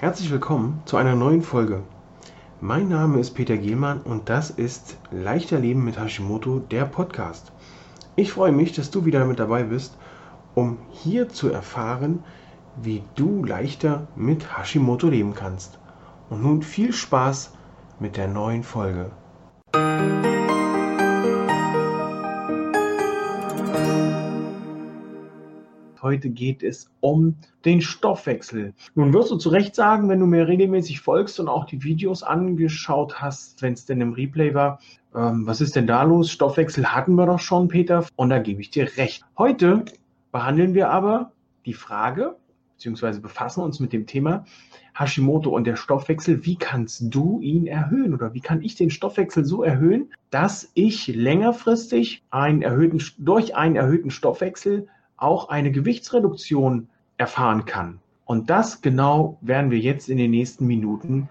Herzlich willkommen zu einer neuen Folge. Mein Name ist Peter Gielmann und das ist Leichter Leben mit Hashimoto, der Podcast. Ich freue mich, dass du wieder mit dabei bist, um hier zu erfahren, wie du leichter mit Hashimoto leben kannst. Und nun viel Spaß mit der neuen Folge. Heute geht es um den Stoffwechsel. Nun wirst du zu Recht sagen, wenn du mir regelmäßig folgst und auch die Videos angeschaut hast, wenn es denn im Replay war, ähm, was ist denn da los? Stoffwechsel hatten wir doch schon, Peter. Und da gebe ich dir recht. Heute behandeln wir aber die Frage, beziehungsweise befassen uns mit dem Thema Hashimoto und der Stoffwechsel. Wie kannst du ihn erhöhen oder wie kann ich den Stoffwechsel so erhöhen, dass ich längerfristig einen erhöhten, durch einen erhöhten Stoffwechsel auch eine Gewichtsreduktion erfahren kann. Und das genau werden wir jetzt in den nächsten Minuten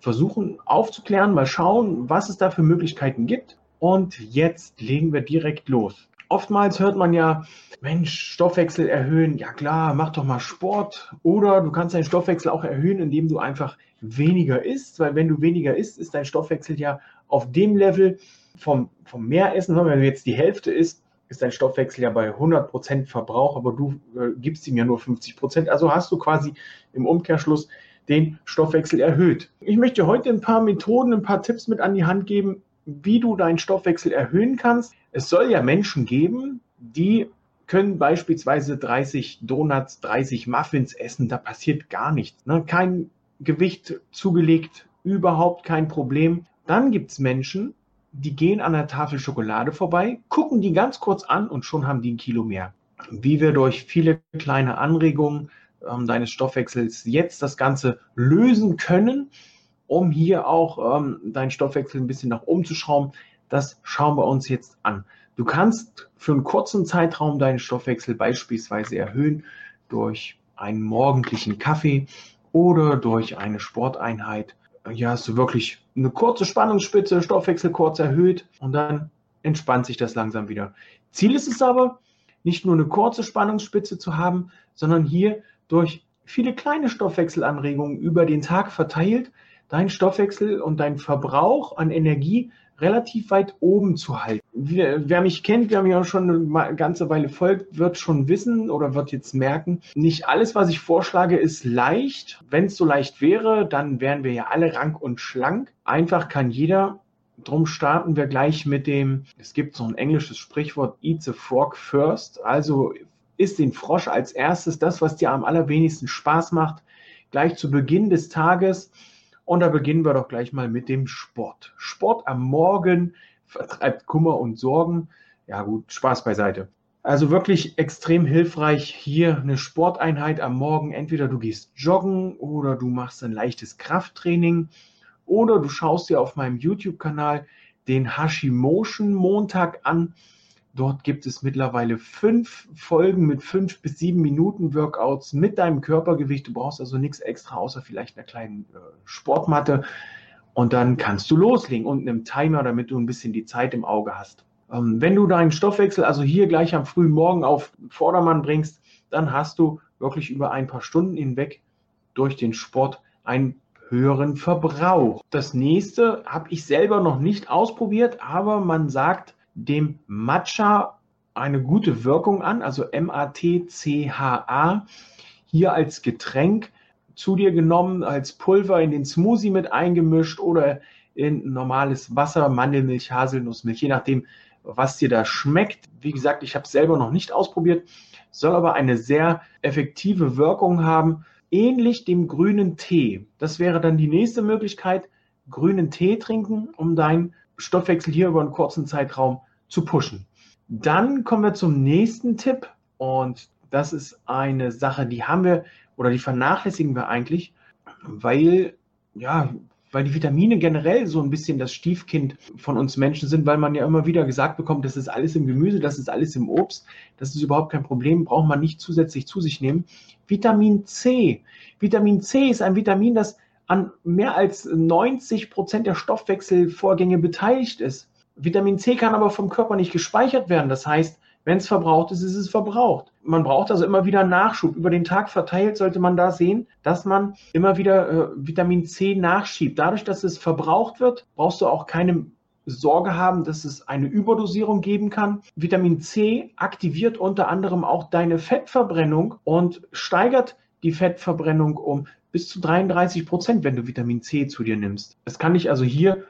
versuchen aufzuklären, mal schauen, was es da für Möglichkeiten gibt. Und jetzt legen wir direkt los. Oftmals hört man ja, Mensch, Stoffwechsel erhöhen, ja klar, mach doch mal Sport. Oder du kannst deinen Stoffwechsel auch erhöhen, indem du einfach weniger isst, weil wenn du weniger isst, ist dein Stoffwechsel ja auf dem Level vom, vom Mehressen, wenn du jetzt die Hälfte isst, ist dein Stoffwechsel ja bei 100% Verbrauch, aber du äh, gibst ihm ja nur 50%. Also hast du quasi im Umkehrschluss den Stoffwechsel erhöht. Ich möchte heute ein paar Methoden, ein paar Tipps mit an die Hand geben, wie du deinen Stoffwechsel erhöhen kannst. Es soll ja Menschen geben, die können beispielsweise 30 Donuts, 30 Muffins essen, da passiert gar nichts. Ne? Kein Gewicht zugelegt, überhaupt kein Problem. Dann gibt es Menschen, die gehen an der Tafel Schokolade vorbei, gucken die ganz kurz an und schon haben die ein Kilo mehr. Wie wir durch viele kleine Anregungen ähm, deines Stoffwechsels jetzt das Ganze lösen können, um hier auch ähm, deinen Stoffwechsel ein bisschen nach oben zu schrauben, das schauen wir uns jetzt an. Du kannst für einen kurzen Zeitraum deinen Stoffwechsel beispielsweise erhöhen durch einen morgendlichen Kaffee oder durch eine Sporteinheit ja, hast du wirklich eine kurze Spannungsspitze, Stoffwechsel kurz erhöht und dann entspannt sich das langsam wieder. Ziel ist es aber, nicht nur eine kurze Spannungsspitze zu haben, sondern hier durch viele kleine Stoffwechselanregungen über den Tag verteilt, deinen Stoffwechsel und deinen Verbrauch an Energie relativ weit oben zu halten. Wer, wer, mich kennt, wer mir auch schon eine ganze Weile folgt, wird schon wissen oder wird jetzt merken, nicht alles, was ich vorschlage, ist leicht. Wenn es so leicht wäre, dann wären wir ja alle rank und schlank. Einfach kann jeder. Drum starten wir gleich mit dem, es gibt so ein englisches Sprichwort, eat the frog first. Also isst den Frosch als erstes, das, was dir am allerwenigsten Spaß macht, gleich zu Beginn des Tages und da beginnen wir doch gleich mal mit dem Sport. Sport am Morgen vertreibt Kummer und Sorgen. Ja gut, Spaß beiseite. Also wirklich extrem hilfreich hier eine Sporteinheit am Morgen. Entweder du gehst joggen oder du machst ein leichtes Krafttraining oder du schaust dir auf meinem YouTube-Kanal den Hashimotion Montag an. Dort gibt es mittlerweile fünf Folgen mit fünf bis sieben Minuten Workouts mit deinem Körpergewicht. Du brauchst also nichts extra, außer vielleicht einer kleinen äh, Sportmatte. Und dann kannst du loslegen und einem Timer, damit du ein bisschen die Zeit im Auge hast. Ähm, wenn du deinen Stoffwechsel also hier gleich am frühen Morgen auf Vordermann bringst, dann hast du wirklich über ein paar Stunden hinweg durch den Sport einen höheren Verbrauch. Das nächste habe ich selber noch nicht ausprobiert, aber man sagt, dem Matcha eine gute Wirkung an, also M-A-T-C-H-A, hier als Getränk zu dir genommen, als Pulver in den Smoothie mit eingemischt oder in normales Wasser, Mandelmilch, Haselnussmilch, je nachdem, was dir da schmeckt. Wie gesagt, ich habe es selber noch nicht ausprobiert, soll aber eine sehr effektive Wirkung haben, ähnlich dem grünen Tee. Das wäre dann die nächste Möglichkeit, grünen Tee trinken, um deinen Stoffwechsel hier über einen kurzen Zeitraum zu pushen. Dann kommen wir zum nächsten Tipp und das ist eine Sache, die haben wir oder die vernachlässigen wir eigentlich, weil ja, weil die Vitamine generell so ein bisschen das Stiefkind von uns Menschen sind, weil man ja immer wieder gesagt bekommt, das ist alles im Gemüse, das ist alles im Obst, das ist überhaupt kein Problem, braucht man nicht zusätzlich zu sich nehmen. Vitamin C. Vitamin C ist ein Vitamin, das an mehr als 90 Prozent der Stoffwechselvorgänge beteiligt ist. Vitamin C kann aber vom Körper nicht gespeichert werden. Das heißt, wenn es verbraucht ist, ist es verbraucht. man braucht also immer wieder Nachschub. Über den Tag verteilt sollte man da sehen, dass man immer wieder äh, Vitamin C nachschiebt. Dadurch, dass es verbraucht wird, brauchst du auch keine Sorge haben, dass es eine Überdosierung geben kann. Vitamin C aktiviert unter anderem auch deine Fettverbrennung und steigert die Fettverbrennung um bis zu 33 Prozent, wenn du Vitamin C zu dir nimmst. Es kann dich also hier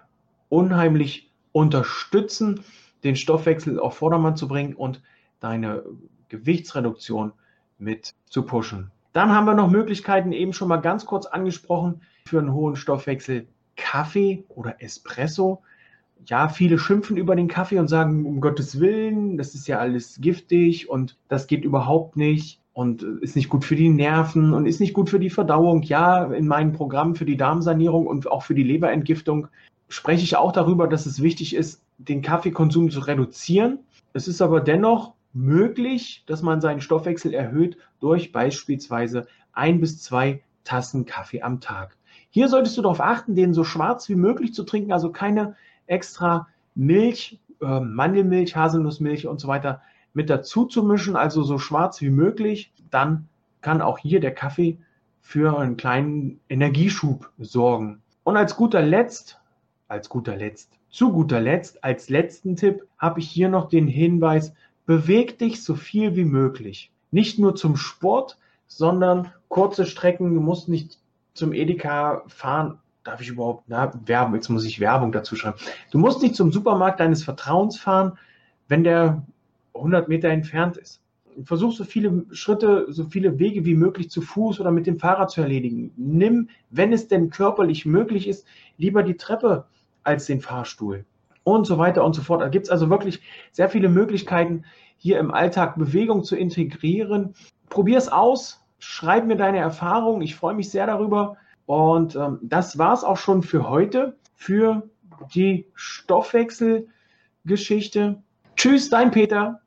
unheimlich unterstützen, den Stoffwechsel auf Vordermann zu bringen und deine Gewichtsreduktion mit zu pushen. Dann haben wir noch Möglichkeiten, eben schon mal ganz kurz angesprochen, für einen hohen Stoffwechsel Kaffee oder Espresso. Ja, viele schimpfen über den Kaffee und sagen, um Gottes Willen, das ist ja alles giftig und das geht überhaupt nicht und ist nicht gut für die Nerven und ist nicht gut für die Verdauung. Ja, in meinem Programm für die Darmsanierung und auch für die Leberentgiftung spreche ich auch darüber, dass es wichtig ist, den Kaffeekonsum zu reduzieren. Es ist aber dennoch möglich, dass man seinen Stoffwechsel erhöht durch beispielsweise ein bis zwei Tassen Kaffee am Tag. Hier solltest du darauf achten, den so schwarz wie möglich zu trinken, also keine extra Milch, äh, Mandelmilch, Haselnussmilch und so weiter mit dazu zu mischen, also so schwarz wie möglich. Dann kann auch hier der Kaffee für einen kleinen Energieschub sorgen. Und als guter Letzt, als guter Letzt, zu guter Letzt, als letzten Tipp habe ich hier noch den Hinweis, beweg dich so viel wie möglich. Nicht nur zum Sport, sondern kurze Strecken. Du musst nicht zum Edeka fahren. Darf ich überhaupt, na, Werbung, jetzt muss ich Werbung dazu schreiben. Du musst nicht zum Supermarkt deines Vertrauens fahren, wenn der 100 Meter entfernt ist. Versuch so viele Schritte, so viele Wege wie möglich zu Fuß oder mit dem Fahrrad zu erledigen. Nimm, wenn es denn körperlich möglich ist, lieber die Treppe als den Fahrstuhl und so weiter und so fort. Da gibt es also wirklich sehr viele Möglichkeiten, hier im Alltag Bewegung zu integrieren. Probier es aus, schreib mir deine Erfahrungen. Ich freue mich sehr darüber. Und ähm, das war es auch schon für heute, für die Stoffwechselgeschichte. Tschüss, dein Peter.